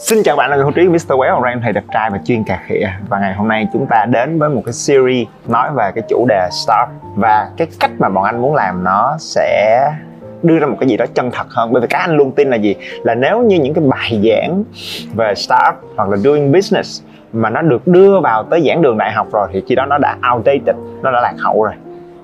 Xin chào bạn là người Hữu Trí Mr. Well. Em thầy đẹp trai và chuyên cà khịa. Và ngày hôm nay chúng ta đến với một cái series nói về cái chủ đề start và cái cách mà bọn anh muốn làm nó sẽ đưa ra một cái gì đó chân thật hơn. Bởi vì các anh luôn tin là gì? Là nếu như những cái bài giảng về start hoặc là doing business mà nó được đưa vào tới giảng đường đại học rồi thì khi đó nó đã outdated, nó đã lạc hậu rồi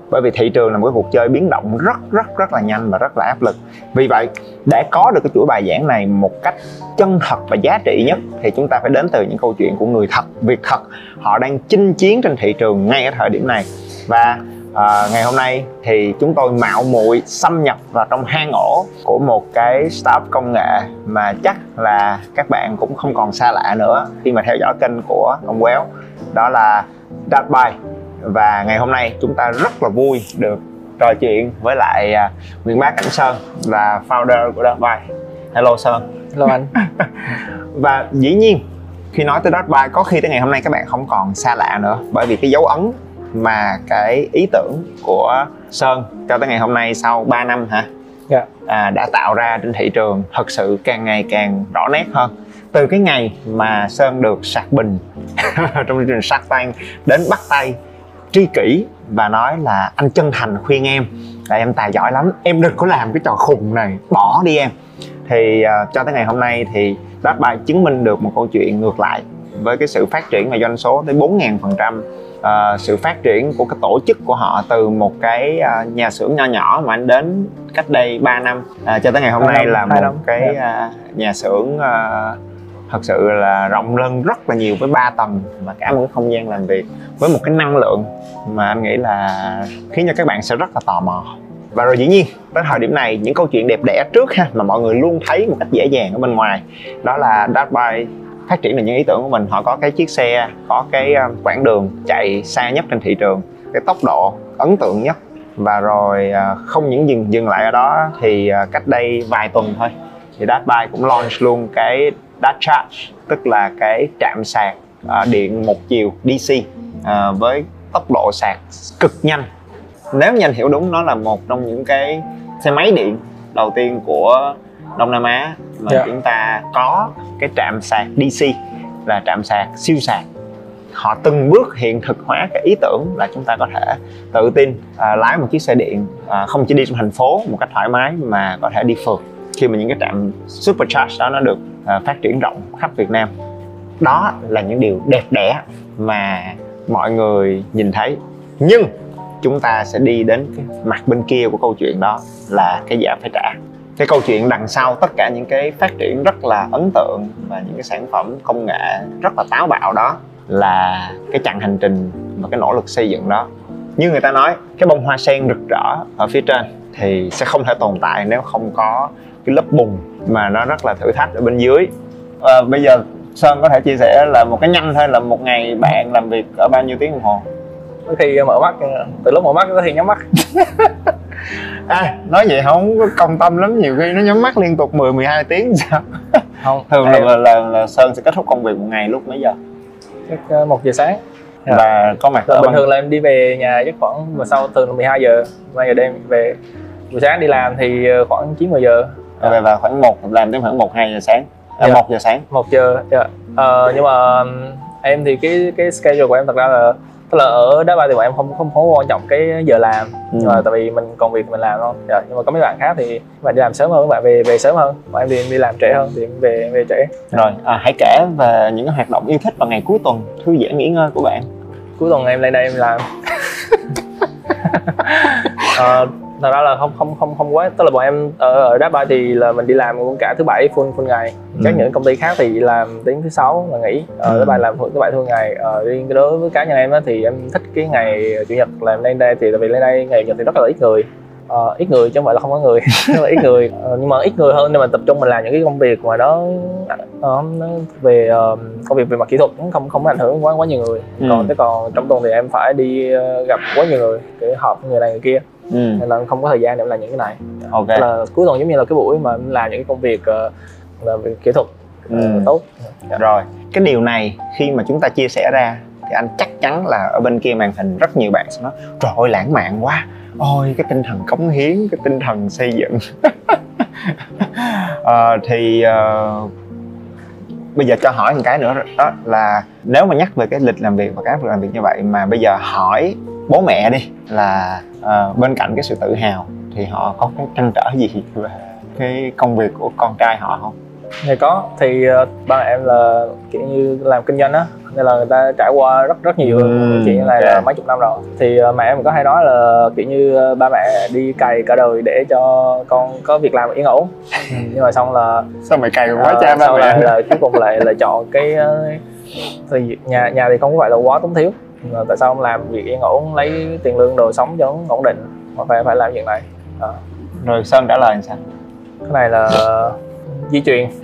bởi vì thị trường là một cái cuộc chơi biến động rất rất rất là nhanh và rất là áp lực. Vì vậy để có được cái chuỗi bài giảng này một cách chân thật và giá trị nhất thì chúng ta phải đến từ những câu chuyện của người thật việc thật. Họ đang chinh chiến trên thị trường ngay ở thời điểm này. Và à, ngày hôm nay thì chúng tôi mạo muội xâm nhập vào trong hang ổ của một cái startup công nghệ mà chắc là các bạn cũng không còn xa lạ nữa. Khi mà theo dõi kênh của ông Quéo đó là Dubai và ngày hôm nay chúng ta rất là vui được trò chuyện với lại uh, Nguyễn Bá Cảnh Sơn là founder của Datbuy. Hello Sơn. Hello anh. và dĩ nhiên khi nói tới Datbuy có khi tới ngày hôm nay các bạn không còn xa lạ nữa bởi vì cái dấu ấn mà cái ý tưởng của Sơn cho tới ngày hôm nay sau 3 năm hả? Dạ. À, đã tạo ra trên thị trường thật sự càng ngày càng rõ nét hơn từ cái ngày mà Sơn được sạc bình trong chương trình Shark Tank đến bắt tay tri kỷ và nói là anh chân thành khuyên em là em tài giỏi lắm em đừng có làm cái trò khùng này bỏ đi em. Thì uh, cho tới ngày hôm nay thì Đát Bài chứng minh được một câu chuyện ngược lại với cái sự phát triển và doanh số tới 4.000 phần trăm. Uh, sự phát triển của cái tổ chức của họ từ một cái uh, nhà xưởng nho nhỏ mà anh đến cách đây 3 năm. Uh, cho tới ngày hôm nay là một cái uh, nhà xưởng uh, thật sự là rộng lên rất là nhiều với ba tầng và cả một cái không gian làm việc với một cái năng lượng mà anh nghĩ là khiến cho các bạn sẽ rất là tò mò. Và rồi dĩ nhiên đến thời điểm này, những câu chuyện đẹp đẽ trước ha, mà mọi người luôn thấy một cách dễ dàng ở bên ngoài, đó là Dartby phát triển được những ý tưởng của mình. Họ có cái chiếc xe, có cái ờ, quãng đường chạy xa nhất trên thị trường, cái tốc độ ấn tượng nhất. Và rồi ờ, không những dừng dừng lại ở đó, thì ờ, cách đây vài tuần thôi, thì Dartby cũng launch luôn cái Dart Charge tức là cái trạm sạc uh, điện một chiều DC uh, với tốc độ sạc cực nhanh nếu như anh hiểu đúng nó là một trong những cái xe máy điện đầu tiên của Đông Nam Á mà yeah. Dạ. chúng ta có cái trạm sạc DC là trạm sạc siêu sạc họ từng bước hiện thực hóa cái ý tưởng là chúng ta có thể tự tin à, lái một chiếc xe điện à, không chỉ đi trong thành phố một cách thoải mái mà có thể đi phượt khi mà những cái trạm supercharge đó nó được uh, phát triển rộng khắp Việt Nam. Đó là những điều đẹp đẽ mà mọi người nhìn thấy. Nhưng chúng ta sẽ đi đến cái mặt bên kia của câu chuyện đó là cái giá phải trả. Cái câu chuyện đằng sau tất cả những cái phát triển rất là ấn tượng và những cái sản phẩm công nghệ rất là táo bạo đó là cái chặng hành trình và cái nỗ lực xây dựng đó. Như người ta nói cái bông hoa sen rực rỡ ở phía trên thì sẽ không thể tồn tại nếu không có cái lớp bùn mà nó rất là thử thách ở bên dưới. À, bây giờ sơn có thể chia sẻ là một cái nhanh thôi là một ngày bạn làm việc ở bao nhiêu tiếng đồng hồ? Khi mở mắt từ lúc mở mắt tới khi nhắm mắt. À, nói vậy không có công tâm lắm nhiều khi nó nhắm mắt liên tục 10 12 tiếng sao? Không. Thường là, là, là, là sơn sẽ kết thúc công việc một ngày lúc mấy giờ? Chắc ờ, một giờ sáng. Và có mặt bình thường là em đi về nhà chắc khoảng và sau từ 12 giờ 12 giờ đêm về. Buổi sáng đi làm thì ờ, khoảng 9 10 giờ à. về vào khoảng một làm tới khoảng một hai giờ sáng à, dạ. một giờ sáng một giờ dạ. ờ, nhưng mà em thì cái cái schedule của em thật ra là tức là ở đá ba thì bọn em không không không quan trọng cái giờ làm ừ. nhưng mà tại vì mình còn việc mình làm thôi dạ, nhưng mà có mấy bạn khác thì bạn đi làm sớm hơn các bạn về về sớm hơn bọn em thì đi làm trễ hơn thì em về về trễ rồi à, hãy kể về những hoạt động yêu thích vào ngày cuối tuần thư giãn nghỉ ngơi của bạn cuối tuần em lên đây em làm à, thật ra là không không không không quá. Tức là bọn em ở ở đá ba thì là mình đi làm cũng cả thứ bảy full full ngày. Các ừ. những công ty khác thì làm đến thứ sáu là nghỉ. Ở ừ. đá ba làm thứ bảy full ngày. Ờ, riêng đối với cá nhân em á thì em thích cái ngày chủ nhật làm lên đây thì tại vì lên đây ngày chủ nhật thì rất là ít người. Uh, ít người chứ không phải là không có người. Là ít người. Uh, nhưng mà ít người hơn nên mình tập trung mình làm những cái công việc mà nó, uh, nó về uh, công việc về mặt kỹ thuật cũng không không ảnh hưởng quá quá nhiều người. Ừ. còn thế còn trong tuần thì em phải đi uh, gặp quá nhiều người để họp người này người kia ừ. nên là không có thời gian để làm những cái này ok là cuối tuần giống như là cái buổi mà làm những cái công việc uh, là về kỹ thuật ừ. tốt dạ. rồi cái điều này khi mà chúng ta chia sẻ ra thì anh chắc chắn là ở bên kia màn hình rất nhiều bạn sẽ nói trời ơi lãng mạn quá ôi cái tinh thần cống hiến cái tinh thần xây dựng à, thì uh, bây giờ cho hỏi một cái nữa đó là nếu mà nhắc về cái lịch làm việc và cái làm việc như vậy mà bây giờ hỏi bố mẹ đi là uh, bên cạnh cái sự tự hào thì họ có cái trăn trở gì về cái công việc của con trai họ không? Thì có thì uh, ba em là kiểu như làm kinh doanh á nên là người ta trải qua rất rất nhiều ừ, chuyện này yeah. là mấy chục năm rồi. Thì uh, mẹ em có hay nói là kiểu như ba mẹ đi cày cả đời để cho con có việc làm yên ổn. Nhưng mà xong là sao mày cày quá uh, cha ba mẹ? lại là cuối cùng lại là chọn cái thì nhà nhà thì không có phải là quá tốn thiếu mà tại sao không làm? Việc yên ổn lấy tiền lương đồ sống cho ổn định mà phải phải làm chuyện này. À. rồi sơn trả lời sao? Cái này là di truyền.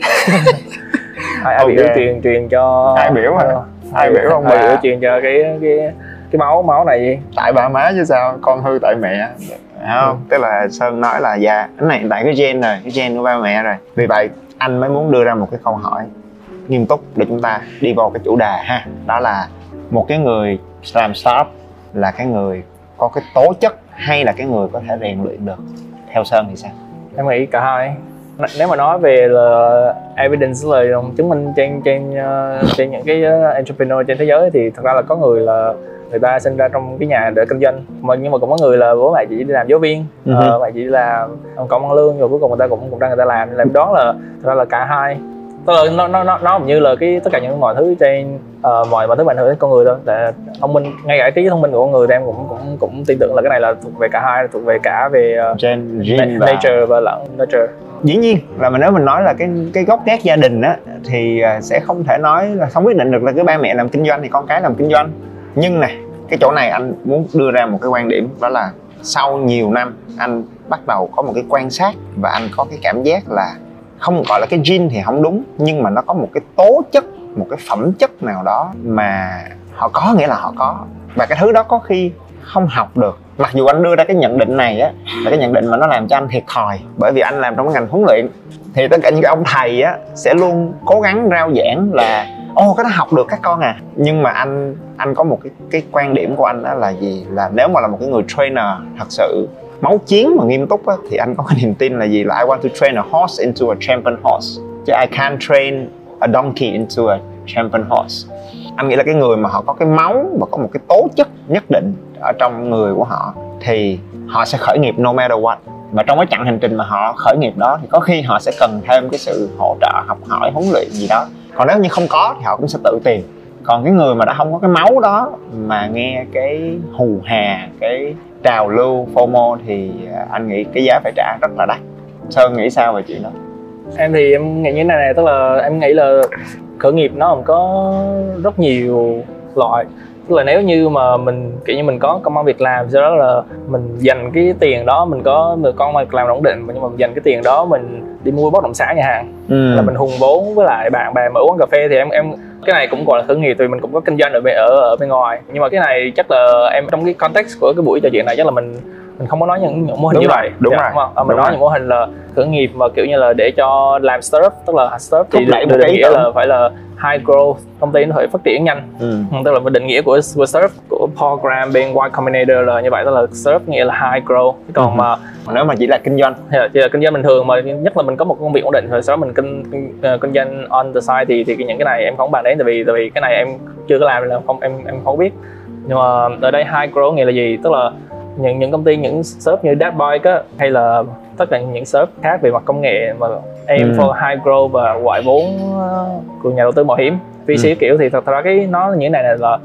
Ai, ai okay. biểu truyền truyền cho ai biểu hả? Ai biểu không ai biểu truyền cho cái cái cái máu máu này gì? Tại ba má chứ sao? Con hư tại mẹ. Không? Ừ. tức là sơn nói là dạ cái này tại cái gen rồi cái gen của ba mẹ rồi. Vì vậy anh mới muốn đưa ra một cái câu hỏi nghiêm túc để chúng ta đi vào cái chủ đề ha. Đó là một cái người làm startup là cái người có cái tố chất hay là cái người có thể rèn luyện được theo sơn thì sao? Em nghĩ cả hai. Nếu mà nói về là evidence là chứng minh trên trên uh, trên những cái uh, entrepreneur trên thế giới thì thật ra là có người là người ta sinh ra trong cái nhà để kinh doanh. Mà nhưng mà cũng có người là bố mẹ chỉ đi làm giáo viên uh-huh. uh, mẹ chỉ làm cộng ăn lương rồi cuối cùng người ta cũng cũng đang người ta làm. Làm đó là thật ra là cả hai tức là nó nó nó nó như là cái tất cả những mọi thứ trên uh, mọi mọi thứ ảnh hưởng đến con người thôi. Tại thông minh ngay cả trí thông minh của con người thì em cũng cũng cũng tin tưởng là cái này là thuộc về cả hai thuộc về cả về uh, Gen, gen na- nature và lẫn nature dĩ nhiên là mà nếu mình nói là cái cái gốc gác gia đình á thì sẽ không thể nói là không quyết định được là cái ba mẹ làm kinh doanh thì con cái làm kinh doanh. Nhưng này cái chỗ này anh muốn đưa ra một cái quan điểm đó là sau nhiều năm anh bắt đầu có một cái quan sát và anh có cái cảm giác là không gọi là cái gene thì không đúng, nhưng mà nó có một cái tố chất, một cái phẩm chất nào đó mà họ có, nghĩa là họ có. Và cái thứ đó có khi không học được. Mặc dù anh đưa ra cái nhận định này á, là cái nhận định mà nó làm cho anh thiệt thòi, bởi vì anh làm trong cái ngành huấn luyện, thì tất cả những cái ông thầy á, sẽ luôn cố gắng rao giảng là ô cái đó học được các con à. Nhưng mà anh anh có một cái cái quan điểm của anh đó là gì? Là nếu mà là một cái người trainer, thật sự máu chiến mà nghiêm túc á, thì anh có cái niềm tin là gì? Là I want to train a horse into a champion horse. Chứ I can't train a donkey into a champion horse. Anh nghĩ là cái người mà họ có cái máu và có một cái tố chất nhất định ở trong người của họ thì họ sẽ khởi nghiệp no matter what. Và trong cái chặng hành trình mà họ khởi nghiệp đó thì có khi họ sẽ cần thêm cái sự hỗ trợ học hỏi huấn luyện gì đó. Còn nếu như không có thì họ cũng sẽ tự tìm. Còn cái người mà đã không có cái máu đó mà nghe cái hù hà cái trào lưu FOMO thì à, anh nghĩ cái giá phải trả rất là đắt. Sơn nghĩ sao về chuyện đó? Em thì em nghĩ như thế này này tức là em nghĩ là khởi nghiệp nó không có rất nhiều loại. Tức là nếu như mà mình kiểu như mình có công ăn việc làm sau đó là mình dành cái tiền đó mình có mình công ăn việc làm ổn định nhưng mà mình dành cái tiền đó mình đi mua bất động sản nhà hàng. Ừ. là mình hùng vốn với lại bạn bè mở quán cà phê thì em em cái này cũng gọi là khởi nghiệp thì mình cũng có kinh doanh ở bên, ở ở bên ngoài. Nhưng mà cái này chắc là em, trong cái context của cái buổi trò chuyện này, chắc là mình mình không có nói những, những mô hình đúng như rồi, vậy đúng dạ, rồi đúng không? À, mình đúng nói rồi. những mô hình là khởi nghiệp mà kiểu như là để cho làm startup tức là startup thì đẩy được một cái định nghĩa là phải là high growth công ty nó phải phát triển nhanh ừ. Ừ, tức là định nghĩa của, của startup của Paul Graham bên Y Combinator là như vậy tức là startup nghĩa là high growth còn Ừ. mà nếu mà chỉ là kinh doanh thì là, chỉ là kinh doanh bình thường mà nhất là mình có một công việc ổn định rồi sau đó mình kinh, kinh, ờ, kinh doanh on the side thì thì những cái này em không bàn đến tại vì tại vì cái này em chưa có làm nên là không em em không biết nhưng mà ở đây high growth nghĩa là gì tức là những những công ty những startup như Datbike á hay là tất cả những startup khác về mặt công nghệ mà aim Ừ. for high growth và gọi vốn ờ, của nhà đầu tư mạo hiểm VC Ừ. kiểu thì thật ra cái nó như thế này là, là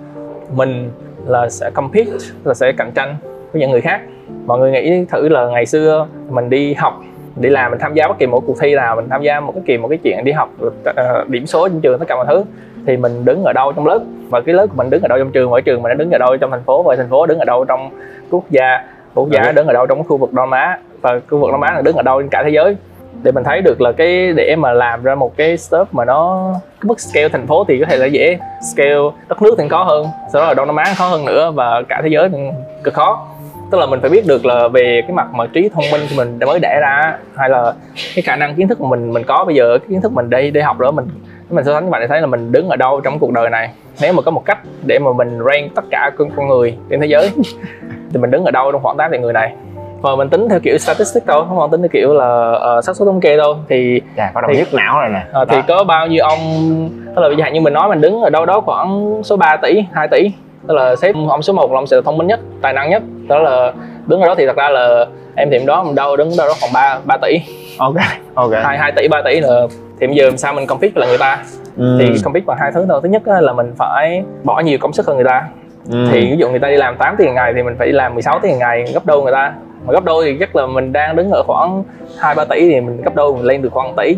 mình là sẽ compete là sẽ cạnh tranh với những người khác mọi người nghĩ thử là ngày xưa mình đi học đi làm mình tham gia bất kỳ một cuộc thi nào mình tham gia một cái kỳ một cái chuyện đi học ờ, điểm số trên trường tất cả mọi thứ thì mình đứng ở đâu trong lớp? Và cái lớp của mình đứng ở đâu trong trường? Ở trường mình đã đứng ở đâu trong thành phố? Và thành phố đứng ở đâu trong quốc gia? Quốc gia Ok. đứng ở đâu trong khu vực Đông Á? Và khu vực Đông Á là đứng ở đâu trên cả thế giới? Để mình thấy được là cái để mà làm ra một cái startup mà nó cái mức scale thành phố thì có thể là dễ. Scale đất nước thì khó hơn sau đó ở Đông Nam Á khó hơn nữa và cả thế giới thì cực khó. Tức là mình phải biết được là về cái mặt mà trí thông minh của mình mới đẻ ra hay là cái khả năng kiến thức mà mình mình có bây giờ cái kiến thức mình đi đi học đó mình mình so sánh các bạn để thấy là mình đứng ở đâu trong cuộc đời này. Nếu mà có một cách để mà mình rank tất cả con con người trên thế giới thì mình đứng ở đâu trong khoảng 8 triệu người này? Và mình tính theo kiểu statistic thôi không còn tính theo kiểu là uh, xác suất thống kê đâu. Thì Chà, có Thì- nhức não rồi nè. Ờ, thì có bao nhiêu ông tức là dụ như mình nói mình đứng ở đâu đó khoảng số 3 tỷ 2 tỷ. Tức là xếp ông số 1 là ông sẽ là thông minh nhất tài năng nhất. Đó là đứng ở đó thì thật ra là em thì đó mình đâu đứng đâu đó khoảng 3 3 tỷ. Ok ok. 2 2 tỷ 3 tỷ là thì bây giờ làm sao mình compete với là người ta? Ừ. thì compete bằng hai thứ thôi. Thứ nhất là mình phải bỏ nhiều công sức hơn người ta. Ừ. thì ví dụ người ta đi làm 8 tiếng ngày thì mình phải đi làm 16 tiếng ngày gấp đôi người ta. Mà gấp đôi thì chắc là mình đang đứng ở khoảng hai ba tỷ thì mình gấp đôi mình lên được khoảng tỷ.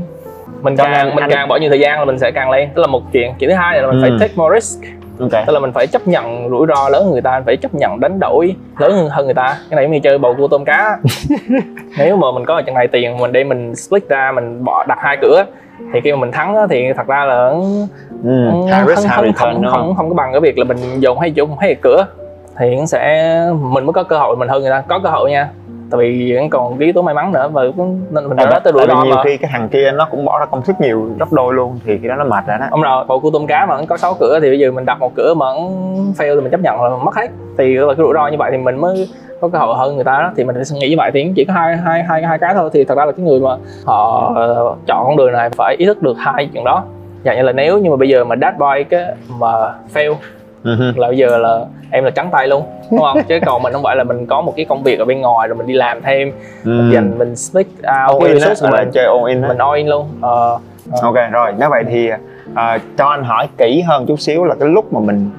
Mình Cho càng mình anh- càng bỏ nhiều thời gian là mình sẽ càng lên. Tức là một chuyện chuyện thứ hai là mình Ừ. phải take more risk. Ok. Tức là mình phải chấp nhận rủi ro lớn hơn người ta phải chấp nhận đánh đổi lớn hơn, người ta. Cái này giống như chơi bầu cua tôm cá nếu mà mình có ở trận này tiền mình đi mình split ra mình bỏ đặt hai cửa thì khi mà mình thắng thì thật ra là ừ. không, high risk không, high không, không, không, có bằng cái việc là mình dùng hay dùng hay cửa. Thì sẽ mình mới có cơ hội mình hơn người ta. Có cơ hội nha tại vì vẫn còn cái yếu tố may mắn nữa và cũng- nên mình nói tới vì ro nhiều mà. khi cái thằng kia nó cũng bỏ ra công sức nhiều gấp đôi luôn thì khi đó nó mệt rồi đó. Ông rồi bầu cua tôm cá mà có 6 cửa thì bây giờ mình đặt một cửa mà fail thì mình chấp nhận là mất hết. Thì là cái rủi ro như vậy thì mình mới có cơ hội hơn người ta đó. Thì mình phải nghĩ như vậy thì chỉ có hai hai hai hai cái thôi. Thì thật ra là cái người mà họ ờ, chọn con đường này phải ý thức được hai chuyện đó. Dạng như là nếu như mà bây giờ mà dad boy cái mà fail Ừ là bây giờ là em là trắng tay luôn đúng không? Chứ còn mình không phải là mình có một cái công việc ở bên ngoài rồi mình đi làm thêm. Mình Ừ. dành mình split out all cái resource của mình. chơi all in mình all in luôn. Ờ, ờ. ok rồi nếu vậy thì à, cho anh hỏi kỹ hơn chút xíu là cái lúc mà mình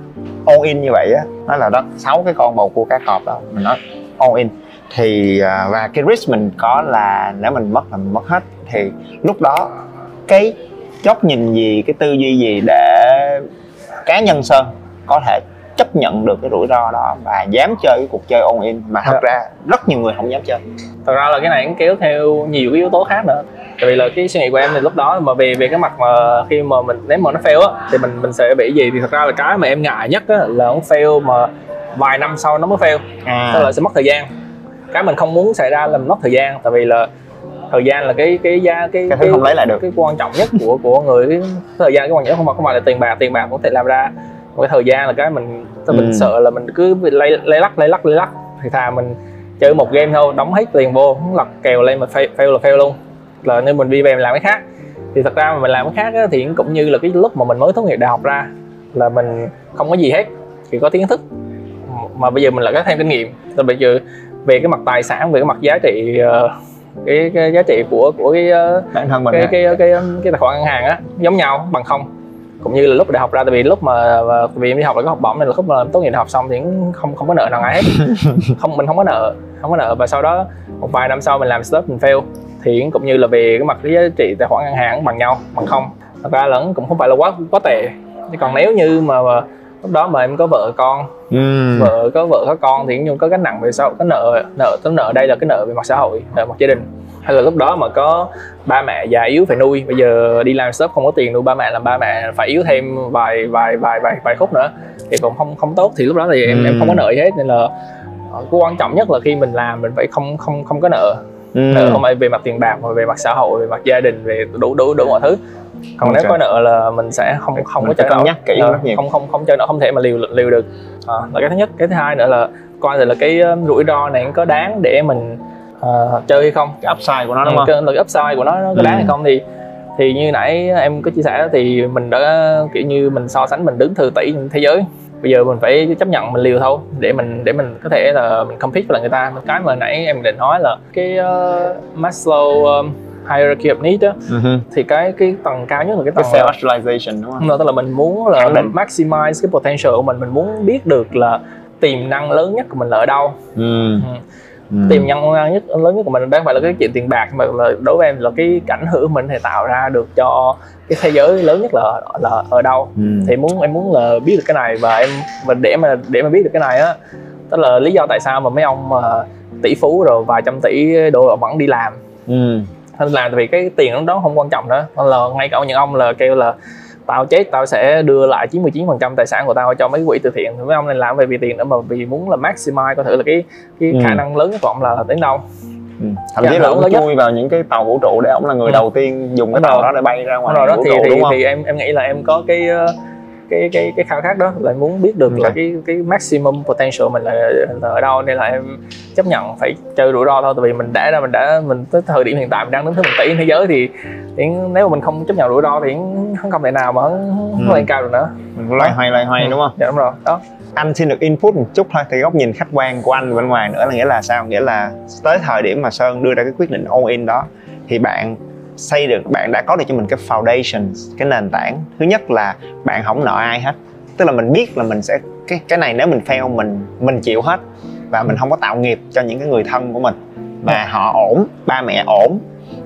all in như vậy á nó là đó sáu cái con bầu cua cá cọp đó mình nói all in. Thì à, và cái risk mình có là nếu mình mất là mình mất hết. Thì lúc đó cái góc nhìn gì cái tư duy gì để cá nhân sơn có thể chấp nhận được cái rủi ro đó và dám chơi cái cuộc chơi all in. Mà thật Dạ. ra rất nhiều người không dám chơi. Thật ra là cái này cũng kéo theo nhiều cái yếu tố khác nữa. Tại vì là cái suy nghĩ của em thì lúc đó mà về về cái mặt mà khi mà mình nếu mà nó fail á thì mình mình sẽ bị gì? Thì thật ra là cái mà em ngại nhất á là nó fail mà vài năm sau nó mới fail. À, tức là sẽ mất thời gian. Cái mình không muốn xảy ra là mình mất thời gian. Tại vì là thời gian là cái cái giá cái cái thứ không lấy lại được. cái quan trọng nhất của của người. Cái thời gian cái quan trọng nhất không phải không phải là tiền bạc. Tiền bạc cũng có thể làm ra một cái thời gian là cái mình tức mình Ừ. sợ là mình cứ bị lấy lấy lắc lấy lắc lấy lắc. Thì thà mình chơi một game thôi đóng hết tiền vô lật kèo lên mà fail, fail là fail luôn. Là nên mình đi về mình làm cái khác. Thì thật ra mà mình làm cái khác á, thì cũng như là cái lúc mà mình mới tốt nghiệp đại học ra là mình không có gì hết chỉ có kiến thức. Mà bây giờ mình lại có thêm kinh nghiệm. Rồi bây giờ về cái mặt tài sản về cái mặt giá trị ờ, cái, cái giá trị của của cái ờ, bản thân mình cái á. cái cái cái tài khoản ngân hàng á giống nhau bằng không cũng như là lúc đại học ra tại vì lúc mà vì em đi học là có học bổng nên là lúc mà tốt nghiệp đại học xong thì cũng không không có nợ nào ai hết. Không mình không có nợ không có nợ. Và sau đó một vài năm sau mình làm startup mình fail. Thì cũng như là về cái mặt cái giá trị tài khoản ngân hàng cũng bằng nhau bằng không. Thật ra là cũng không phải là quá quá tệ. Chứ còn nếu như mà, mà lúc đó mà em có vợ con ừ. vợ có vợ có con thì nhưng có gánh nặng về sau có nợ nợ cái nợ đây là cái nợ về mặt xã hội nợ mặt gia đình hay là lúc đó mà có ba mẹ già yếu phải nuôi bây giờ đi làm shop không có tiền nuôi ba mẹ làm ba mẹ phải yếu thêm vài vài vài vài vài khúc nữa thì cũng không không tốt. Thì lúc đó thì em em không có nợ gì hết nên là ờ, cái quan trọng nhất là khi mình làm mình phải không không không có nợ. Ừ. nợ không phải về mặt tiền bạc mà về mặt xã hội về mặt gia đình về đủ đủ đủ mọi thứ. Còn nếu Ok. có nợ là mình sẽ không không Mình có chơi nợ nhắc kỹ không không không chơi nợ không thể mà liều liều được. À, là cái thứ nhất. Cái thứ hai nữa là coi là cái rủi ro này có đáng để mình ờ, chơi hay không cái upside của nó đúng Ừ, không cái, cái upside của nó, nó có đáng Ừ. hay không thì thì như nãy em có chia sẻ thì mình đã kiểu như mình so sánh mình đứng thứ tỷ trên thế giới bây giờ mình phải chấp nhận mình liều thôi để mình để mình có thể là mình compete với lại người ta cái mà nãy em định nói là cái uh, Maslow um, hierarchy of needs á Ừ hừ. thì cái cái tầng cao nhất là cái cái tầng self là- actualization đúng không rồi, tức là mình muốn là định. maximize cái potential của mình mình muốn biết được là tiềm năng lớn nhất của mình là ở đâu ừ. Ừ. tiềm năng nhất lớn nhất của mình đang phải là cái chuyện tiền bạc mà là đối với em là cái cảnh hưởng mình thể tạo ra được cho cái thế giới lớn nhất là là ở đâu. Ừ. thì muốn em muốn là biết được cái này và em và để mà để mà biết được cái này á tức là lý do tại sao mà mấy ông mà tỷ phú rồi vài trăm tỷ đô vẫn đi làm. Ừ. Nên là vì cái tiền đó không quan trọng nữa. Nên là ngay cả những ông là kêu là tao chết tao sẽ đưa lại 99% tài sản của tao cho mấy quỹ từ thiện thì mấy ông này làm về vì tiền nữa mà vì muốn là maximize có thể là cái cái Ừ. khả năng lớn nhất của ông là đến đâu Ừ. thậm Dạ, chí là ông chui vào những cái tàu vũ trụ để ông là người Ừ. đầu tiên dùng cái tàu đó để bay ra ngoài rồi đó vũ thì trụ thì, đúng không thì em em nghĩ là em có cái ờ, cái cái cái khao khát đó. Là muốn biết được là Ok. cái cái maximum potential mình là, là ở đâu nên là em chấp nhận phải chơi rủi ro thôi. Tại vì mình đã ra mình đã mình tới thời điểm hiện tại mình đang đứng thứ một tỷ thế giới thì, thì nếu mà mình không chấp nhận rủi ro thì không không thể nào mà Ừ. nó lên cao được nữa. Mình loay hoay loay hoay đúng không? Dạ đúng rồi. Đó. Anh xin được input một chút thôi thì góc nhìn khách quan của anh bên ngoài nữa là nghĩa là sao? Nghĩa là tới thời điểm mà sơn đưa ra cái quyết định all in đó thì bạn xây được bạn đã có được cho mình cái foundation cái nền tảng. Thứ nhất là bạn không nợ ai hết. Tức là mình biết là mình sẽ cái cái này nếu mình fail mình mình chịu hết. Và mình không có tạo nghiệp cho những cái người thân của mình. Và họ ổn ba mẹ ổn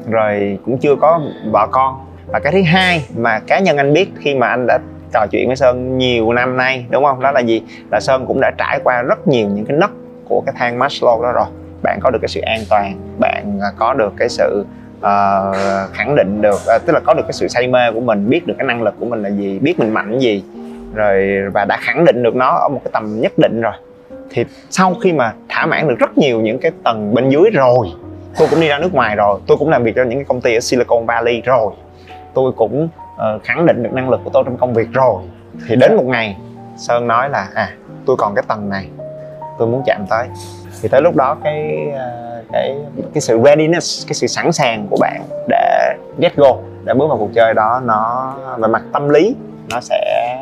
rồi cũng chưa có vợ con. Và cái thứ hai mà cá nhân anh biết khi mà anh đã trò chuyện với sơn nhiều năm nay đúng không? Đó là gì? Là sơn cũng đã trải qua rất nhiều những cái nấc của cái thang Maslow đó rồi. Bạn có được cái sự an toàn bạn à, có được cái sự uh, khẳng định được uh, tức là có được cái sự say mê của mình biết được cái năng lực của mình là gì biết mình mạnh gì. Rồi và đã khẳng định được nó ở một cái tầm nhất định rồi. Thì sau khi mà thỏa mãn được rất nhiều những cái tầng bên dưới rồi tôi cũng đi ra nước ngoài rồi tôi cũng làm việc cho những cái công ty ở Silicon Valley rồi tôi cũng uh, khẳng định được năng lực của tôi trong công việc rồi. Thì đến một ngày sơn nói là à tôi còn cái tầng này tôi muốn chạm tới thì tới lúc đó cái ờ, cái cái sự readiness cái sự sẵn sàng của bạn để get go để bước vào cuộc chơi đó nó về mặt tâm lý nó sẽ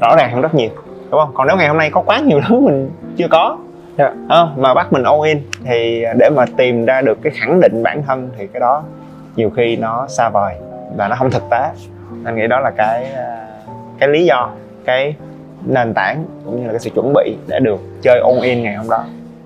rõ ràng hơn rất nhiều đúng không còn nếu ngày hôm nay có quá nhiều thứ mình chưa có Dạ. không? mà bắt mình all in thì để mà tìm ra được cái khẳng định bản thân thì cái đó nhiều khi nó xa vời và nó không thực tế anh nghĩ đó là cái à, cái lý do cái nền tảng cũng như là cái sự chuẩn bị để được chơi all in ngày hôm đó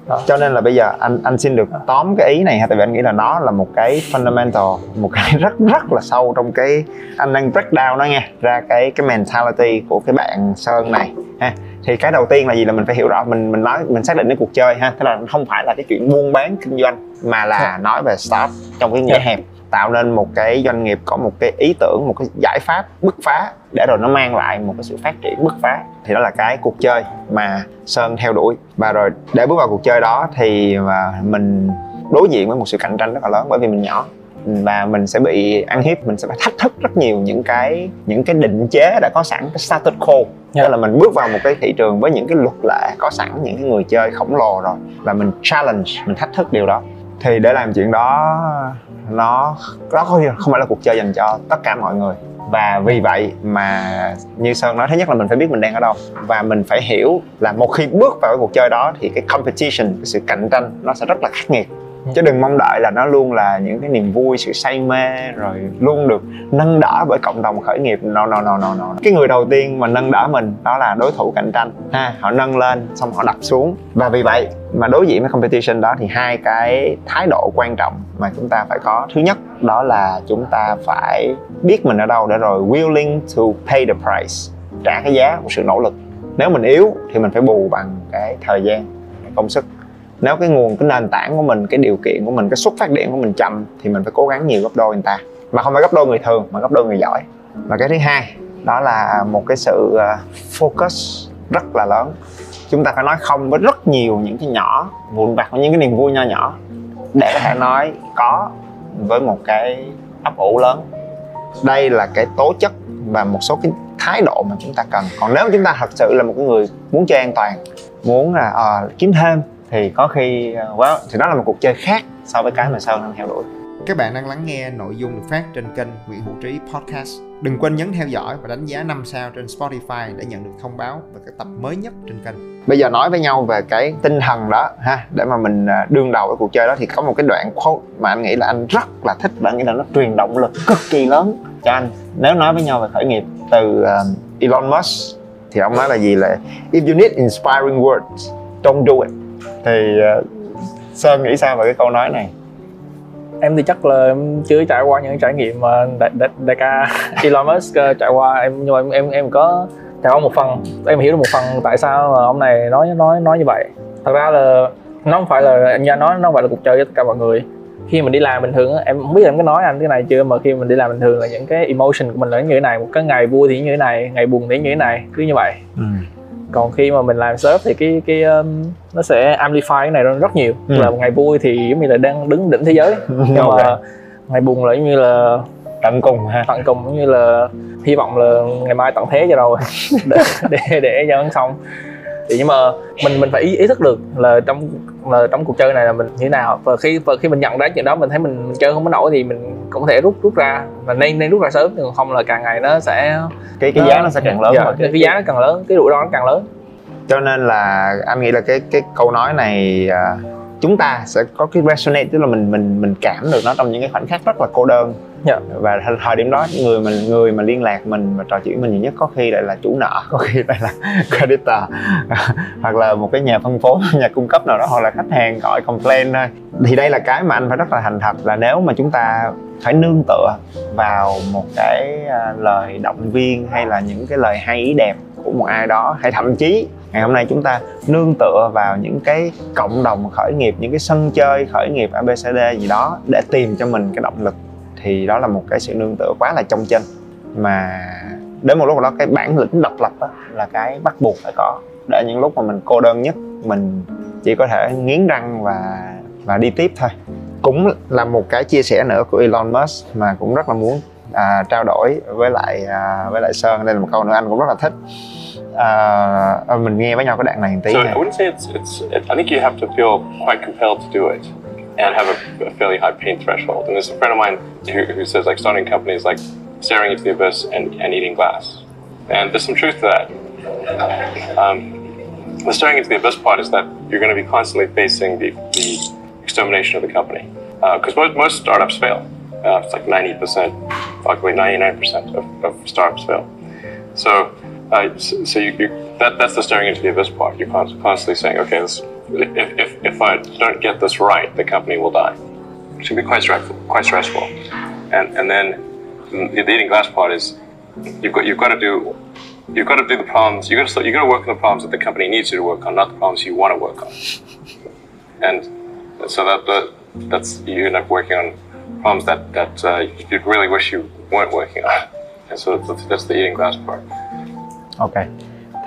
Đó. cho nên là bây giờ anh anh xin được tóm cái ý này ha tại vì anh nghĩ là nó là một cái fundamental một cái rất rất là sâu trong cái anh đang break down nó nha ra cái cái mentality của cái bạn sơn này ha thì cái đầu tiên là gì là mình phải hiểu rõ mình mình nói mình xác định cái cuộc chơi ha tức là không phải là cái chuyện buôn bán kinh doanh mà là nói về start trong cái nghĩa Dạ. hẹp tạo nên một cái doanh nghiệp có một cái ý tưởng một cái giải pháp bứt phá để rồi nó mang lại một cái sự phát triển bứt phá. Thì đó là cái cuộc chơi mà sơn theo đuổi. Và rồi để bước vào cuộc chơi đó thì mà mình đối diện với một sự cạnh tranh rất là lớn bởi vì mình nhỏ. Và mình sẽ bị ăn hiếp mình sẽ phải thách thức rất nhiều những cái những cái định chế đã có sẵn cái status quo. Dạ. tức là mình bước vào một cái thị trường với những cái luật lệ có sẵn những cái người chơi khổng lồ rồi. Và mình challenge mình thách thức điều đó thì để làm chuyện đó, nó nó không không phải là cuộc chơi dành cho tất cả mọi người. Và vì vậy mà như sơn nói, thứ nhất là mình phải biết mình đang ở đâu. Và mình phải hiểu là một khi bước vào cái cuộc chơi đó thì cái competition, cái sự cạnh tranh nó sẽ rất là khắc nghiệt chứ đừng mong đợi là nó luôn là những cái niềm vui, sự say mê, rồi luôn được nâng đỡ bởi cộng đồng khởi nghiệp. No no no no no. Cái người đầu tiên mà nâng đỡ mình đó là đối thủ cạnh tranh. Ha, họ nâng lên, xong họ đập xuống. Và vì vậy mà đối diện với competition đó thì hai cái thái độ quan trọng mà chúng ta phải có. Thứ nhất, đó là chúng ta phải biết mình ở đâu để rồi willing to pay the price, trả cái giá của sự nỗ lực. Nếu mình yếu thì mình phải bù bằng cái thời gian công sức nếu cái nguồn cái nền tảng của mình cái điều kiện của mình cái xuất phát điểm của mình chậm thì mình phải cố gắng nhiều gấp đôi người ta. Mà không phải gấp đôi người thường mà gấp đôi người giỏi. Và cái thứ hai đó là một cái sự ờ, focus rất là lớn. Chúng ta phải nói không với rất nhiều những cái nhỏ vụn vặt những cái niềm vui nho nhỏ. Để có thể nói có với một cái ấp ủ lớn. Đây là cái tố chất và một số cái thái độ mà chúng ta cần. Còn nếu chúng ta thật sự là một cái người muốn chơi an toàn muốn là ờ, kiếm thêm thì có khi ờ, well, thì đó là một cuộc chơi khác so với cái mà sơn đang theo đuổi Các bạn đang lắng nghe nội dung được phát trên kênh Nguyễn Hữu Trí Podcast. Đừng quên nhấn theo dõi và đánh giá 5 sao trên Spotify để nhận được thông báo về các tập mới nhất trên kênh. bây giờ nói với nhau về cái tinh thần đó ha để mà mình à, đương đầu với cuộc chơi đó thì có một cái đoạn quote mà anh nghĩ là anh rất là thích và anh nghĩ là nó truyền động lực cực kỳ lớn cho anh nếu nói với nhau về khởi nghiệp từ à, Elon Musk thì ông nói là gì là if you need inspiring words don't do it thì à, Sơn nghĩ sao về cái câu nói này? Em thì chắc là em chưa trải qua những trải nghiệm mà đại, đại, đại ca Elon Musk ờ, trải qua. Em nhưng mà em em, em có trải qua một phần. Em hiểu được một phần tại sao mà ông này nói nói nói như vậy. Thật ra là nó không phải là anh ra nói nó không phải là cuộc chơi với tất cả mọi người. Khi mình đi làm bình thường á em không biết em có nói anh cái này chưa mà khi mình đi làm bình thường là những cái emotion của mình là như thế này một cái ngày vui thì như thế này ngày buồn thì như thế này cứ như vậy. Ừ. còn khi mà mình làm sớm thì cái cái um, nó sẽ amplify cái này rất nhiều. Ừ. là một ngày vui thì giống như là đang đứng đỉnh thế giới. Nhưng Ok. mà ngày buồn là giống như là tận cùng ha. tận cùng giống như là hy vọng là ngày mai tận thế cho rồi. Để để để cho nó xong thì nhưng mà mình mình phải ý, ý thức được là trong là trong cuộc chơi này là mình như thế nào. Và khi và khi mình nhận ra chuyện đó mình thấy mình, mình chơi không có nổi thì mình cũng có thể rút rút ra. Và nên nên rút ra sớm nhưng không là càng ngày nó sẽ cái cái giá nó sẽ càng lớn dạ, cái, cái giá nó càng lớn cái rủi ro nó càng lớn. Cho nên là anh nghĩ là cái cái câu nói này à, chúng ta sẽ có cái resonate tức là mình mình mình cảm được nó trong những cái khoảnh khắc rất là cô đơn Dạ. và thời- điểm đó người mình người mà liên lạc mình và trò chuyện mình nhiều nhất có khi lại là chủ nợ có khi lại là creditor hoặc là một cái nhà phân phối nhà cung cấp nào đó hoặc là khách hàng gọi complain thôi thì đây là cái mà anh phải rất là thành thật là nếu mà chúng ta phải nương tựa vào một cái à, lời động viên hay là những cái lời hay ý đẹp của một ai đó hay thậm chí ngày hôm nay chúng ta nương tựa vào những cái cộng đồng khởi nghiệp những cái sân chơi khởi nghiệp abcd gì đó để tìm cho mình cái động lực. Thì đó là một cái sự nương tựa quá là trong chân. Mà đến một lúc nào đó cái bản lĩnh độc lập đó là cái bắt buộc phải có. Để những lúc mà mình cô đơn nhất mình chỉ có thể nghiến răng và và đi tiếp thôi. Cũng là một cái chia sẻ nữa của Elon Musk mà cũng rất là muốn à, trao đổi với lại à, với lại Sơn. Đây là một câu nữa anh cũng rất là thích. À, mình nghe với nhau cái đoạn này một tí So I wouldn't say it's, it's it, I think you have to feel quite compelled to do it and have a, a fairly high pain threshold. And there's a friend of mine who, who says like starting a company is like staring into the abyss and, and eating glass. And there's some truth to that. Um, the staring into the abyss part is that you're going to be constantly facing the, the extermination of the company. Because most, most startups fail. Uh, it's like 90%, arguably 99% of, of startups fail. So, so, you, you, that, that's the staring into the abyss part. You're constantly saying, okay, this, if, if, if I don't get this right, the company will die. It can be quite stressful. Quite stressful. And, and then the eating glass part is you've got, you've got to do you've got to do the problems. You got to you got to work on the problems that the company needs you to work on, not the problems you want to work on. And so that, that that's you end up working on problems that that uh, you really wish you weren't working on. And so that's, that's the eating glass part. Ok.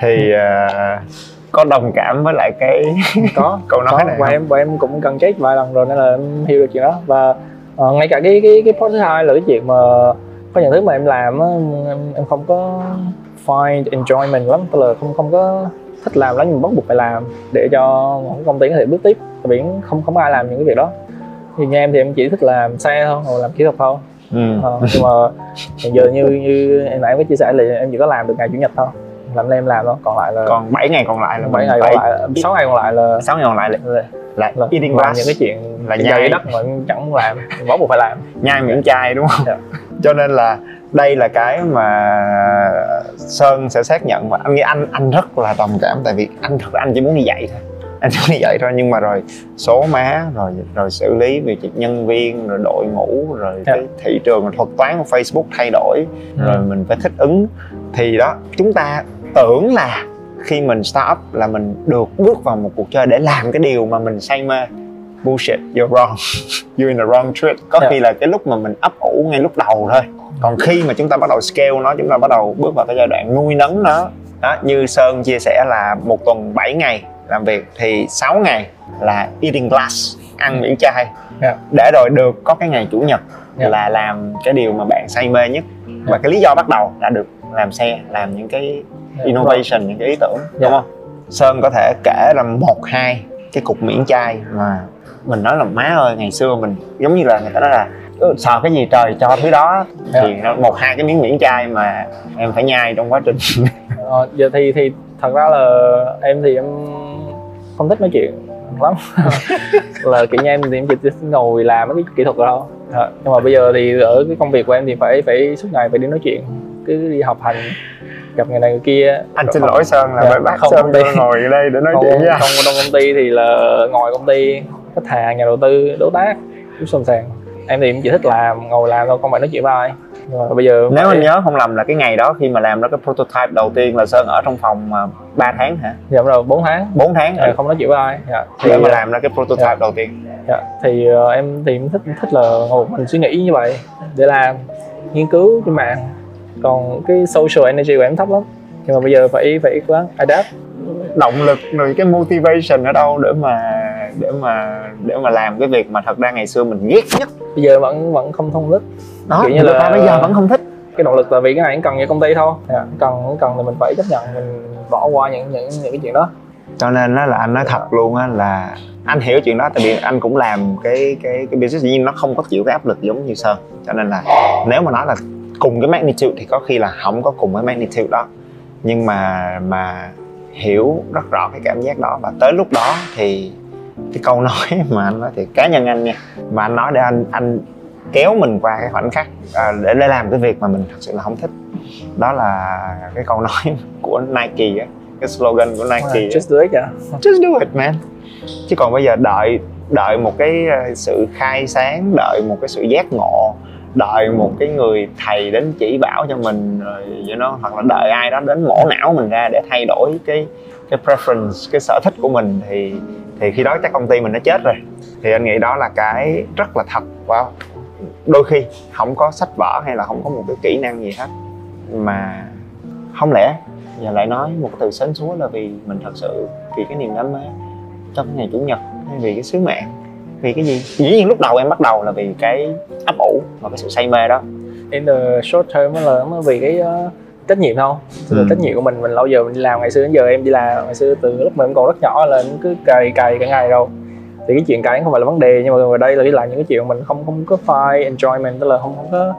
Thì à, có đồng cảm với lại cái có câu nói có. này và không? em và em cũng cần chết vài lần rồi nên là em hiểu được chuyện đó. Và ờ, ngay cả cái cái cái part thứ hai là cái chuyện mà có những thứ mà em làm á em, em không có find enjoyment lắm. Tức là không không có thích làm lắm nhưng bắt buộc phải làm để cho công ty có thể bước tiếp. Tại vì không không có ai làm những cái việc đó. Thì như em thì em chỉ thích làm xe thôi hoặc làm kỹ thuật thôi. Ừ. Ờ, nhưng mà hiện giờ như như em nãy em có chia sẻ là em chỉ có làm được ngày chủ nhật thôi làm em làm thôi còn lại là còn 7 ngày còn lại là bảy mình ngày phải còn lại sáu ngày còn lại là 6 ngày còn lại là, là, là là eating glass những cái chuyện là nhai. đất mà chẳng muốn làm bắt buộc phải làm nhai miệng chai đúng không Dạ. cho nên là đây là cái mà sơn sẽ xác nhận và anh nghĩ anh anh rất là đồng cảm tại vì anh thật anh chỉ muốn đi dạy thôi anh chỉ muốn đi dạy thôi nhưng mà rồi số má rồi rồi xử lý về chuyện nhân viên rồi đội ngũ rồi Dạ. cái thị trường thuật toán của Facebook thay đổi rồi mình phải thích ứng thì đó chúng ta tưởng là khi mình start up là mình được bước vào một cuộc chơi để làm cái điều mà mình say mê. Bullshit you're wrong. You're in the wrong trip. Có Dạ. khi là cái lúc mà mình ấp ủ ngay lúc đầu thôi. Còn khi mà chúng ta bắt đầu scale nó chúng ta bắt đầu bước vào cái giai đoạn nuôi nấng nó đó như sơn chia sẻ là một tuần 7 ngày làm việc thì 6 ngày là eating glass ăn miễn chai. Dạ. để rồi được có cái ngày chủ nhật Dạ. là làm cái điều mà bạn say mê nhất. Và cái lý do bắt đầu là được làm xe làm những cái innovation những cái ý tưởng Dạ. đúng không? Sơn có thể kể là một hai cái cục miễn chai mà mình nói là má ơi ngày xưa mình giống như là người ta nói là "Ừ, sợ cái gì trời cho thứ đó. Dạ. thì nó một hai cái miếng miễn chai mà em phải nhai trong quá trình. Ờ, giờ thì thì thật ra là em thì em không thích nói chuyện lắm. Là kiểu như em thì em chỉ ngồi làm mấy cái kỹ thuật đó nhưng mà bây giờ thì ở cái công việc của em thì phải phải suốt ngày phải đi nói chuyện cứ đi học hành gặp người này người kia. Anh Rồi xin lỗi sơn là Dạ, phải bắt không sơn ngồi đây để nói không, chuyện với anh. không trong công ty thì là ngồi công ty khách hàng nhà đầu tư đối tác chút xàm sàng. Em thì em chỉ thích làm ngồi làm thôi không phải nói chuyện với ai. Mà bây giờ nếu phải- anh nhớ không lầm là cái ngày đó khi mà làm ra cái prototype đầu tiên là sơn ở trong phòng mà 3 tháng hả? Dạ rồi 4 tháng. 4 tháng Dạ, không nói chuyện với ai. Dạ. thì, để mà làm ra cái prototype đầu tiên. Dạ. thì ờ, em thì em thích thích là ngồi mình suy nghĩ như vậy để làm nghiên cứu trên mạng còn cái social energy của em thấp lắm. Nhưng mà bây giờ phải phải cố gắng adapt. Động lực rồi cái motivation ở đâu để mà để mà để mà làm cái việc mà thật ra ngày xưa mình ghét nhất? Bây giờ vẫn vẫn không thông thích đó Kiểu như người là- ta bây giờ vẫn không thích. Cái động lực là vì cái này cũng cần cho công ty thôi. Dạ. cần cần thì mình phải chấp nhận mình bỏ qua những những những cái chuyện đó. Cho nên đó là anh nói thật luôn á là anh hiểu chuyện đó tại vì anh cũng làm cái cái cái business nhưng nó không có chịu cái áp lực giống như sơn. Cho nên là nếu mà nói là cùng cái magnitude thì có khi là không có cùng cái magnitude đó. Nhưng mà mà hiểu rất rõ cái cảm giác đó và tới lúc đó thì cái câu nói mà anh nói thì cá nhân anh nha mà anh nói để anh anh kéo mình qua cái khoảnh khắc à, để để làm cái việc mà mình thật sự là không thích. Đó là cái câu nói của Nike á cái slogan của Nike á. just do it dạ. just do it man. Chứ còn bây giờ đợi đợi một cái ờ, sự khai sáng đợi một cái sự giác ngộ đợi một cái người thầy đến chỉ bảo cho mình rồi you know, hoặc là đợi ai đó đến mổ não mình ra để thay đổi cái cái preference cái sở thích của mình thì thì khi đó chắc công ty mình nó chết rồi. Thì anh nghĩ đó là cái rất là thật và đôi khi không có sách vở hay là không có một cái kỹ năng gì hết. Mà không lẽ giờ lại nói một từ sến súa là vì mình thật sự vì cái niềm đam mê trong ngày chủ nhật hay vì cái sứ mạng? Vì cái gì? Dĩ nhiên lúc đầu em bắt đầu là vì cái ấp ủ và cái sự say mê đó. In the short term là nó vì cái ờ, trách nhiệm không? Tức là Ừ. trách nhiệm của mình mình lâu giờ mình đi làm ngày xưa đến giờ em đi làm ngày xưa từ lúc mà em còn rất nhỏ là em cứ cày cày cả ngày đâu thì cái chuyện cày không phải là vấn đề nhưng mà ở đây là đi làm những cái chuyện mình không không có find enjoyment tức là không không có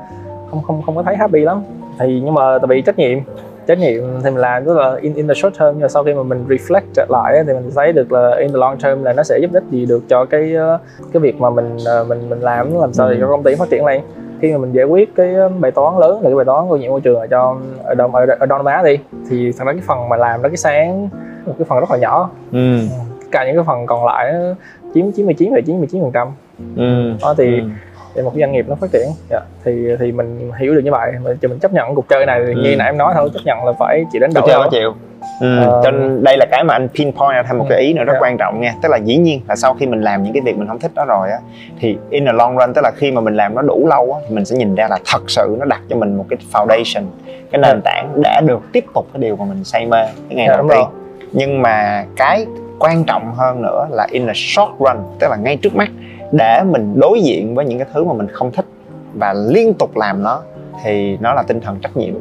không không không có thấy happy lắm. Thì nhưng mà tại vì trách nhiệm trách nhiệm thì mình làm tức là in, in the short term nhưng mà sau khi mà mình reflect lại thì mình thấy được là in the long term là nó sẽ giúp ích gì được cho cái ờ, cái việc mà mình ờ, mình mình làm làm sao để Ừ. cho công ty phát triển lên khi mà mình giải quyết cái ờ, bài toán lớn là cái bài toán ô nhiễm môi trường ở cho ở đông ở, ở Đông Nam Á đi thì thật ra cái phần mà làm đó cái sáng một cái phần rất là nhỏ. Ừ. Cả những cái phần còn lại chiếm 99 99 phần trăm. Ừ. Đó thì Ừ. để một cái doanh nghiệp nó phát triển. Dạ, thì thì mình hiểu được như vậy. Mình thì mình chấp nhận cuộc chơi này. Thì như Ừ. nãy em nói thôi chấp nhận là phải chỉ đến đầu có chịu. Ừ. Cho nên đây là cái mà anh pinpoint thêm một cái ý nữa rất Dạ. quan trọng nha. Tức là dĩ nhiên là sau khi mình làm những cái việc mình không thích đó rồi á thì in the long run tức là khi mà mình làm nó đủ lâu á thì mình sẽ nhìn ra là thật sự nó đặt cho mình một cái foundation cái nền tảng để được tiếp tục cái điều mà mình say mê cái ngày Dạ, đầu tiên rồi. nhưng mà cái quan trọng hơn nữa là in a short run tức là ngay trước mắt để mình đối diện với những cái thứ mà mình không thích và liên tục làm nó thì nó là tinh thần trách nhiệm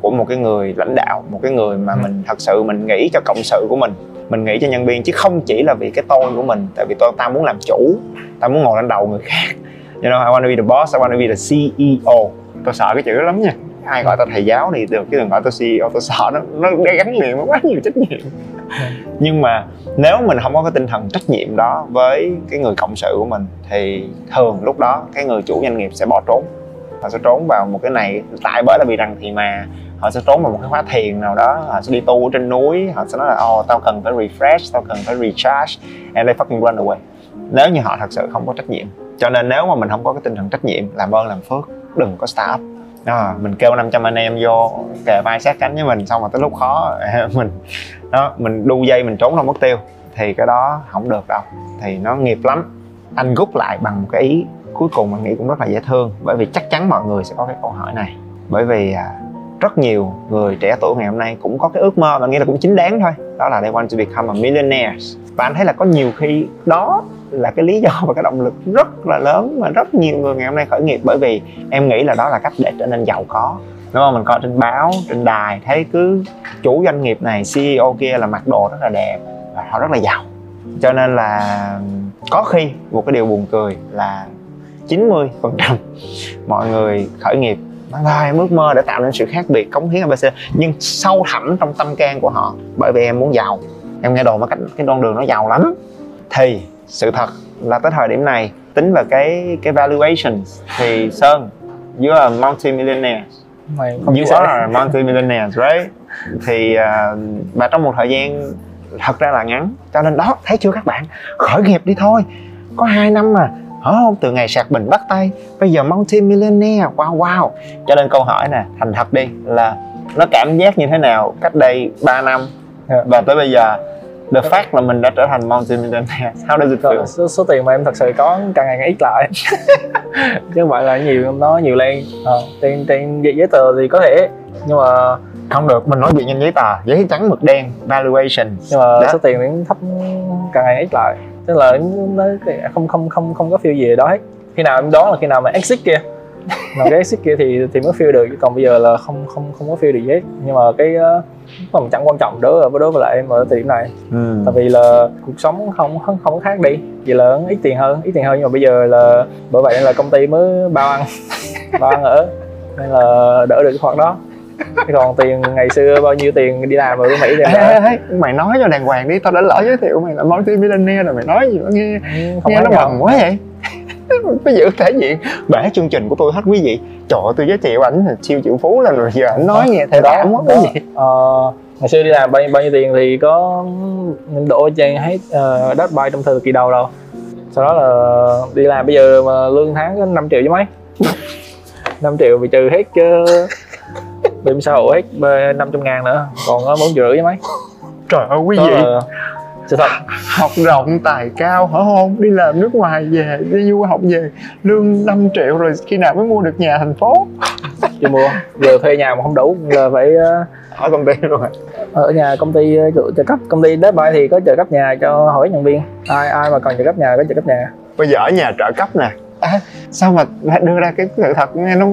của một cái người lãnh đạo một cái người mà Ừ. mình thật sự mình nghĩ cho cộng sự của mình mình nghĩ cho nhân viên chứ không chỉ là vì cái tôi của mình tại vì tôi tao muốn làm chủ tao muốn ngồi lên đầu người khác. You know I want to be the boss I want to be the CEO tôi sợ cái chữ đó lắm nha. Ai gọi tao thầy giáo thì được chứ đừng gọi tôi CEO tôi sợ nó nó gắn liền quá nhiều trách nhiệm nhưng mà nếu mình không có cái tinh thần trách nhiệm đó với cái người cộng sự của mình, thì thường lúc đó cái người chủ doanh nghiệp sẽ bỏ trốn. Họ sẽ trốn vào một cái này, tại bởi là vì rằng thì mà họ sẽ trốn vào một cái khóa thiền nào đó, họ sẽ đi tu ở trên núi, họ sẽ nói là, ồ, tao cần phải refresh, tao cần phải recharge, and they fucking run away. Nếu như họ thật sự không có trách nhiệm. Cho nên nếu mà mình không có cái tinh thần trách nhiệm, làm ơn làm phước, đừng có start up à, mình kêu 500 anh em vô kề vai sát cánh với mình xong rồi tới lúc khó mình đó mình đu dây mình trốn đâu mất tiêu. Thì cái đó không được đâu thì nó nghiệp lắm. Anh rút lại bằng một cái ý cuối cùng anh nghĩ cũng rất là dễ thương bởi vì chắc chắn mọi người sẽ có cái câu hỏi này. Bởi vì à, rất nhiều người trẻ tuổi ngày hôm nay cũng có cái ước mơ và nghĩ là cũng chính đáng thôi đó là they want to become a millionaire và anh thấy là có nhiều khi đó là cái lý do và cái động lực rất là lớn mà rất nhiều người ngày hôm nay khởi nghiệp. Bởi vì em nghĩ là đó là cách để trở nên giàu có. Đúng không? Mình coi trên báo, trên đài, thấy cứ chủ doanh nghiệp này CEO kia là mặc đồ rất là đẹp và họ rất là giàu. Cho nên là có khi một cái điều buồn cười là 90 phần trăm mọi người khởi nghiệp là em ước mơ để tạo nên sự khác biệt cống hiến ABC. Nhưng sâu thẳm trong tâm can của họ bởi vì em muốn giàu. Em nghe đồn mà cái, cái con đường nó giàu lắm. Thì sự thật là tới thời điểm này tính vào cái cái valuation thì Sơn you are a không chia you are a multi-millionaire right? Thì uh, và trong một thời gian thật ra là ngắn. Cho nên đó thấy chưa các bạn? Khởi nghiệp đi thôi. Có hai năm mà hả? Không từ ngày sạc bình bắt tay bây giờ multi millionaire wow wow. Cho nên câu hỏi nè thành thật đi là nó cảm giác như thế nào cách đây 3 năm? Dạ. và tới bây giờ the fact là mình đã trở thành multi millionaire how does it feel? số, số tiền mà em thật sự có càng ngày càng ít lại. Chứ không phải là nhiều nó nhiều lên. Trên trên giấy giấy tờ thì có thể. Nhưng mà không được mình nói chuyện nhanh giấy tờ. Giấy trắng mực đen valuation. nhưng mà Đó. số tiền thì thấp càng ngày ít lại tức là nó không không không không có feel gì đó hết. Khi nào em đoán là khi nào mà exit kia mà cái exit kia thì thì mới feel được. Chứ còn bây giờ là không không không có feel được gì hết. Nhưng mà cái uh, phần chẳng quan trọng đối với đối với lại em ở thời điểm này. Ừ. tại vì là cuộc sống không không không khác đi. Vậy là ít tiền hơn ít tiền hơn. Nhưng mà bây giờ là bởi vậy nên là công ty mới bao ăn. Bao ăn ở. Nên là đỡ được cái khoản đó còn tiền ngày xưa bao nhiêu tiền đi làm ở Mỹ thì em ê, ê, đã ê, mày nói cho đàng hoàng đi tao đã lỡ giới thiệu mày là multi millionaire rồi mày nói gì nó nghe không nghe nó bầm quá vậy. Bây giờ thể diện bể chương trình của tôi hết quý vị. Trời ơi, tôi giới thiệu ảnh là siêu triệu phú là rồi giờ ảnh nói nghe thề đó, quá quý vị Ờ, ngày xưa đi làm bao nhiêu, bao nhiêu tiền thì có đổ trên hết uh, đất bay trong thời kỳ đầu đâu sau đó là đi làm bây giờ mà lương tháng có 5 triệu chứ mấy. 5 triệu bị trừ hết chứ xã hội hết 500 ngàn nữa. Còn có 4 triệu rưỡi chứ mấy. Trời ơi quý vị. Là sự thật học rộng tài cao hả không đi làm nước ngoài về đi du học về lương 5 triệu rồi khi nào mới mua được nhà thành phố? Chưa mua. Giờ thuê nhà mà không đủ là phải ờ, ở công ty rồi ở nhà công ty ờ, trợ, trợ cấp. Công ty Dead Buy thì có trợ cấp nhà cho hỏi nhân viên. Ai ai mà cần trợ cấp nhà có trợ cấp nhà. Bây giờ ở nhà trợ cấp nè. À, sao mà lại đưa ra cái sự thật nghe nó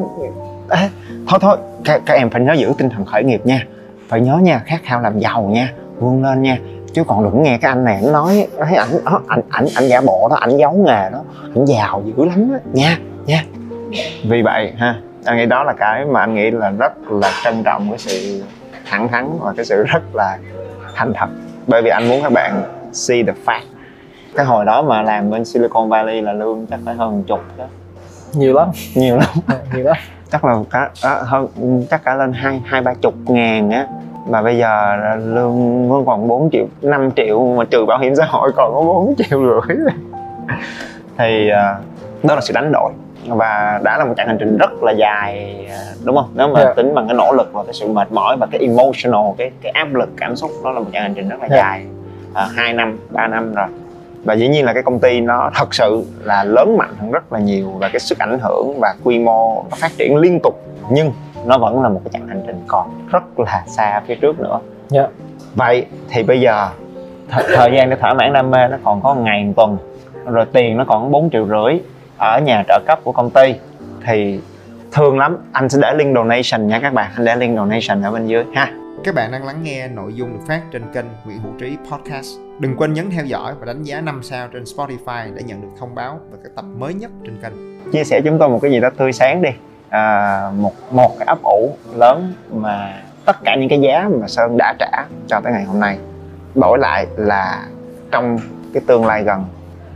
à, thôi thôi các, các em phải nhớ giữ tinh thần khởi nghiệp nha. Phải nhớ nha khát khao làm giàu nha vươn lên nha. Chứ còn đừng nghe cái anh này anh nói thấy ảnh ờ, ảnh ảnh ảnh giả bộ đó ảnh giấu nghề đó ảnh giàu dữ lắm đó nha nha. Vì vậy ha anh nghĩ đó là cái mà anh nghĩ là rất là trân trọng cái sự thẳng thắn và cái sự rất là thành thật. Bởi vì anh muốn các bạn see the fact. Cái hồi đó mà làm bên Silicon Valley là lương chắc phải hơn chục đó. Nhiều lắm. Nhiều lắm. Nhiều lắm chắc là cả à, hơn chắc cả lên hai hai ba chục ngàn á. Mà bây giờ lương vẫn còn 4 triệu 5 triệu mà trừ bảo hiểm xã hội còn có 4 triệu rưỡi. Thì à, đó là sự đánh đổi. Và đã là một chặng hành trình rất là dài à, đúng không? Nếu mà Dạ. tính bằng cái nỗ lực và cái sự mệt mỏi và cái emotional cái cái áp lực cảm xúc đó là một chặng hành trình rất là Dạ. dài. À, 2 năm 3 năm rồi và dĩ nhiên là cái công ty nó thật sự là lớn mạnh hơn rất là nhiều và cái sức ảnh hưởng và quy mô nó phát triển liên tục. Nhưng nó vẫn là một cái chặng hành trình còn rất là xa phía trước nữa. Dạ. vậy thì bây giờ th- thời gian để thỏa mãn đam mê nó còn có một ngày một tuần rồi tiền nó còn 4 triệu rưỡi ở nhà trợ cấp của công ty thì thương lắm. Anh sẽ để link donation nha các bạn anh để link donation ở bên dưới ha các bạn đang lắng nghe nội dung được phát trên kênh Nguyễn Hữu Trí Podcast. Đừng quên nhấn theo dõi và đánh giá 5 sao trên Spotify để nhận được thông báo về các tập mới nhất trên kênh. chia sẻ chúng tôi một cái gì đó tươi sáng đi à, một một cái ấp ủ lớn mà tất cả những cái giá mà sơn đã trả cho tới ngày hôm nay đổi lại là trong cái tương lai gần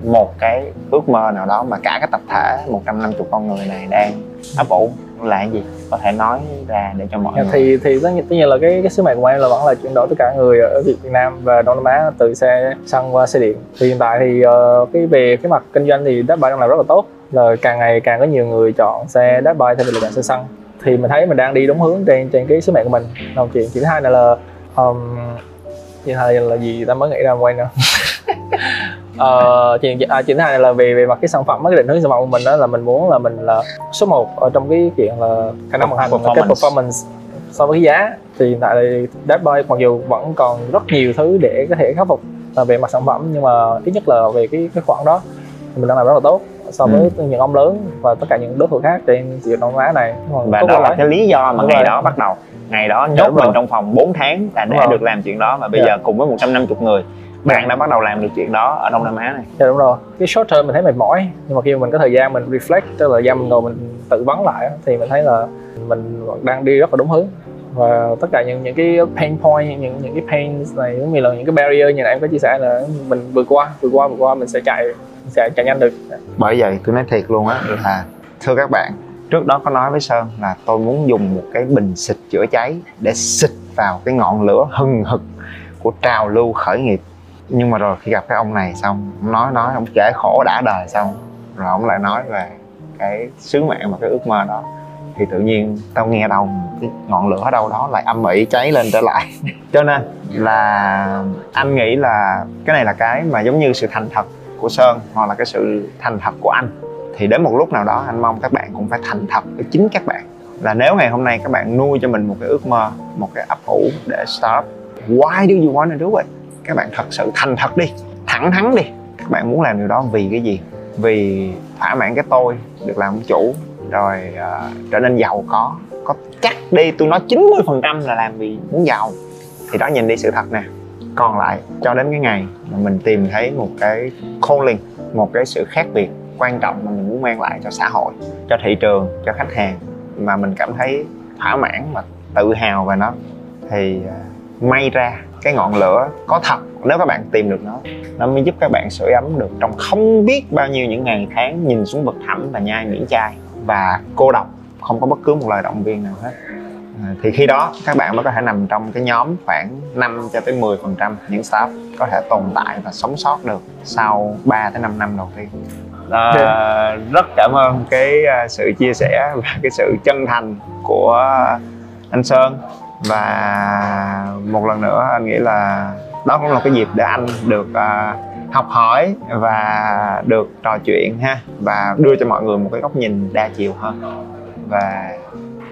một cái ước mơ nào đó mà cả cái tập thể 150 con người này đang ấp ủ là cái gì? Có thể nói ra để cho mọi người thì thì tất nhiên, tất nhiên là cái cái sứ mệnh của em là vẫn là chuyển đổi tất cả người ở Việt Nam và Đông Nam Á từ xe xăng qua xe điện. Thì hiện tại thì ờ, cái về cái mặt kinh doanh thì Deadbuy đang làm rất là tốt. Là càng ngày càng có nhiều người chọn xe Deadbuy thay vì lựa chọn xe xăng. Thì mình thấy mình đang đi đúng hướng trên trên cái sứ mệnh của mình. Là một chuyện chuyện thứ hai này là um, chuyện thứ hai là gì ta? Mới nghĩ ra quay nữa Ờ, chuyện à, chuyện thứ hai là về về mặt cái sản phẩm cái định hướng sản phẩm của mình đó là mình muốn là mình là số 1 ở trong cái chuyện là khả năng vận hành cái Performance. so với cái giá. Thì hiện tại thì Deadboy mặc dù vẫn còn rất nhiều thứ để có thể khắc phục là về mặt sản phẩm nhưng mà ít nhất là về cái cái khoản đó thì mình đang làm rất là tốt so với những ông lớn và tất cả những đối thủ khác trên thị trường Đông Nam Á này. Và đó là cái lý do mà Đúng ngày rồi. đó bắt đầu. Ngày đó nhốt mình trong phòng 4 tháng là để được làm chuyện đó và bây Dạ. giờ cùng với 150 người bạn đã bắt đầu làm được chuyện đó ở Đông Nam Á này. Dạ đúng rồi. Cái short term mình thấy mệt mỏi nhưng mà khi mà mình có thời gian mình reflect tức là thời gian mình ngồi mình tự vấn lại á, thì mình thấy là mình đang đi rất là đúng hướng. Và tất cả những những cái pain point những những cái pain này giống như là những cái barrier như là em có chia sẻ là mình vượt qua vượt qua vượt qua mình sẽ chạy mình sẽ chạy nhanh được. Bởi vậy tôi nói thiệt luôn á là thưa các bạn trước đó có nói với sơn là tôi muốn dùng một cái bình xịt chữa cháy để xịt vào cái ngọn lửa hừng hực của trào lưu khởi nghiệp nhưng mà rồi khi gặp cái ông này xong ông nói nói, ông kể khổ đã đời xong, rồi ông lại nói về cái sứ mạng và cái ước mơ đó. Thì tự nhiên tao nghe đâu, cái ngọn lửa ở đâu đó lại âm ỉ cháy lên trở lại. Cho nên là anh nghĩ là cái này là cái mà giống như sự thành thật của sơn hoặc là cái sự thành thật của anh. Thì đến một lúc nào đó, anh mong các bạn cũng phải thành thật với chính các bạn. Là nếu ngày hôm nay các bạn nuôi cho mình một cái ước mơ, một cái ấp ủ để start, why do you want to do it? Các bạn thật sự thành thật đi thẳng thắn đi. Các bạn muốn làm điều đó vì cái gì? Vì thỏa mãn cái tôi được làm ông chủ rồi uh, trở nên giàu có. Có chắc đi tôi nói 90 phần trăm là làm vì muốn giàu. Thì đó nhìn đi sự thật nè. Còn lại cho đến cái ngày mà mình tìm thấy một cái calling một cái sự khác biệt quan trọng mà mình muốn mang lại cho xã hội cho thị trường cho khách hàng mà mình cảm thấy thỏa mãn và tự hào về nó thì uh, may ra cái ngọn lửa có thật nếu các bạn tìm được nó. Nó mới giúp các bạn sưởi ấm được trong không biết bao nhiêu những ngày tháng nhìn xuống vực thẳm và nhai miễn chai. Và cô độc không có bất cứ một lời động viên nào hết. À, thì khi đó các bạn mới có thể nằm trong cái nhóm khoảng 5 cho tới 10 phần trăm những staff có thể tồn tại và sống sót được sau 3 tới 5 năm đầu tiên. À, rất cảm ơn cái uh, sự chia sẻ và cái sự chân thành của anh Sơn và một lần nữa anh nghĩ là đó cũng là cái dịp để anh được uh, học hỏi và được trò chuyện ha và đưa cho mọi người một cái góc nhìn đa chiều hơn và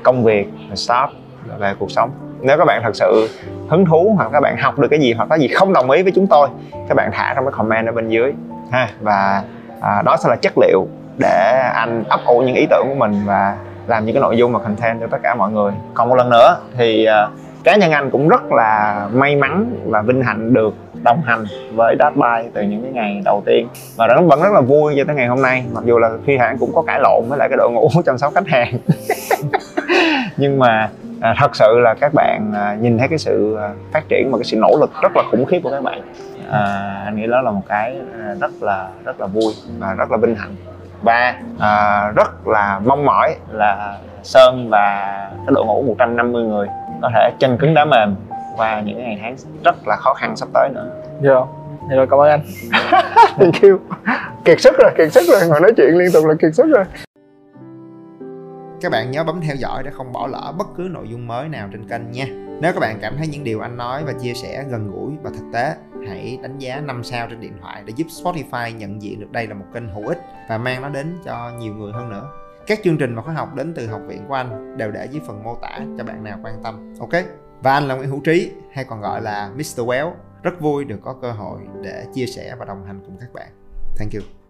công việc về shop về cuộc sống. Nếu các bạn thật sự hứng thú hoặc các bạn học được cái gì hoặc có gì không đồng ý với chúng tôi các bạn thả trong cái comment ở bên dưới ha. Và à, đó sẽ là chất liệu để anh ấp ủ những ý tưởng của mình và làm những cái nội dung và content cho tất cả mọi người. Còn một lần nữa thì uh, cá nhân anh cũng rất là may mắn và vinh hạnh được đồng hành với Dubai từ những cái ngày đầu tiên. Và nó vẫn rất là vui cho tới ngày hôm nay mặc dù là khi hãng cũng có cãi lộn với lại cái đội ngũ chăm sóc khách hàng. Nhưng mà à, thật sự là các bạn à, nhìn thấy cái sự à, phát triển và cái sự nỗ lực rất là khủng khiếp của các bạn. À, anh nghĩ đó là một cái à, rất là rất là vui và rất là vinh hạnh và à, rất là mong mỏi là Sơn và cái đội ngũ 150 người có thể chân cứng đá mềm qua những ngày tháng rất là khó khăn sắp tới nữa. Dạ. Dạ rồi cảm ơn anh. Thank you. Kiệt sức rồi kiệt sức rồi ngồi nói chuyện liên tục là kiệt sức rồi. Các bạn nhớ bấm theo dõi để không bỏ lỡ bất cứ nội dung mới nào trên kênh nha. Nếu các bạn cảm thấy những điều anh nói và chia sẻ gần gũi và thực tế hãy đánh giá 5 sao trên điện thoại để giúp Spotify nhận diện được đây là một kênh hữu ích và mang nó đến cho nhiều người hơn nữa. Các chương trình và khóa học đến từ học viện của anh đều để dưới phần mô tả cho bạn nào quan tâm, ok? Và anh là Nguyễn Hữu Trí, hay còn gọi là Mr. Well. Rất vui được có cơ hội để chia sẻ và đồng hành cùng các bạn. Thank you.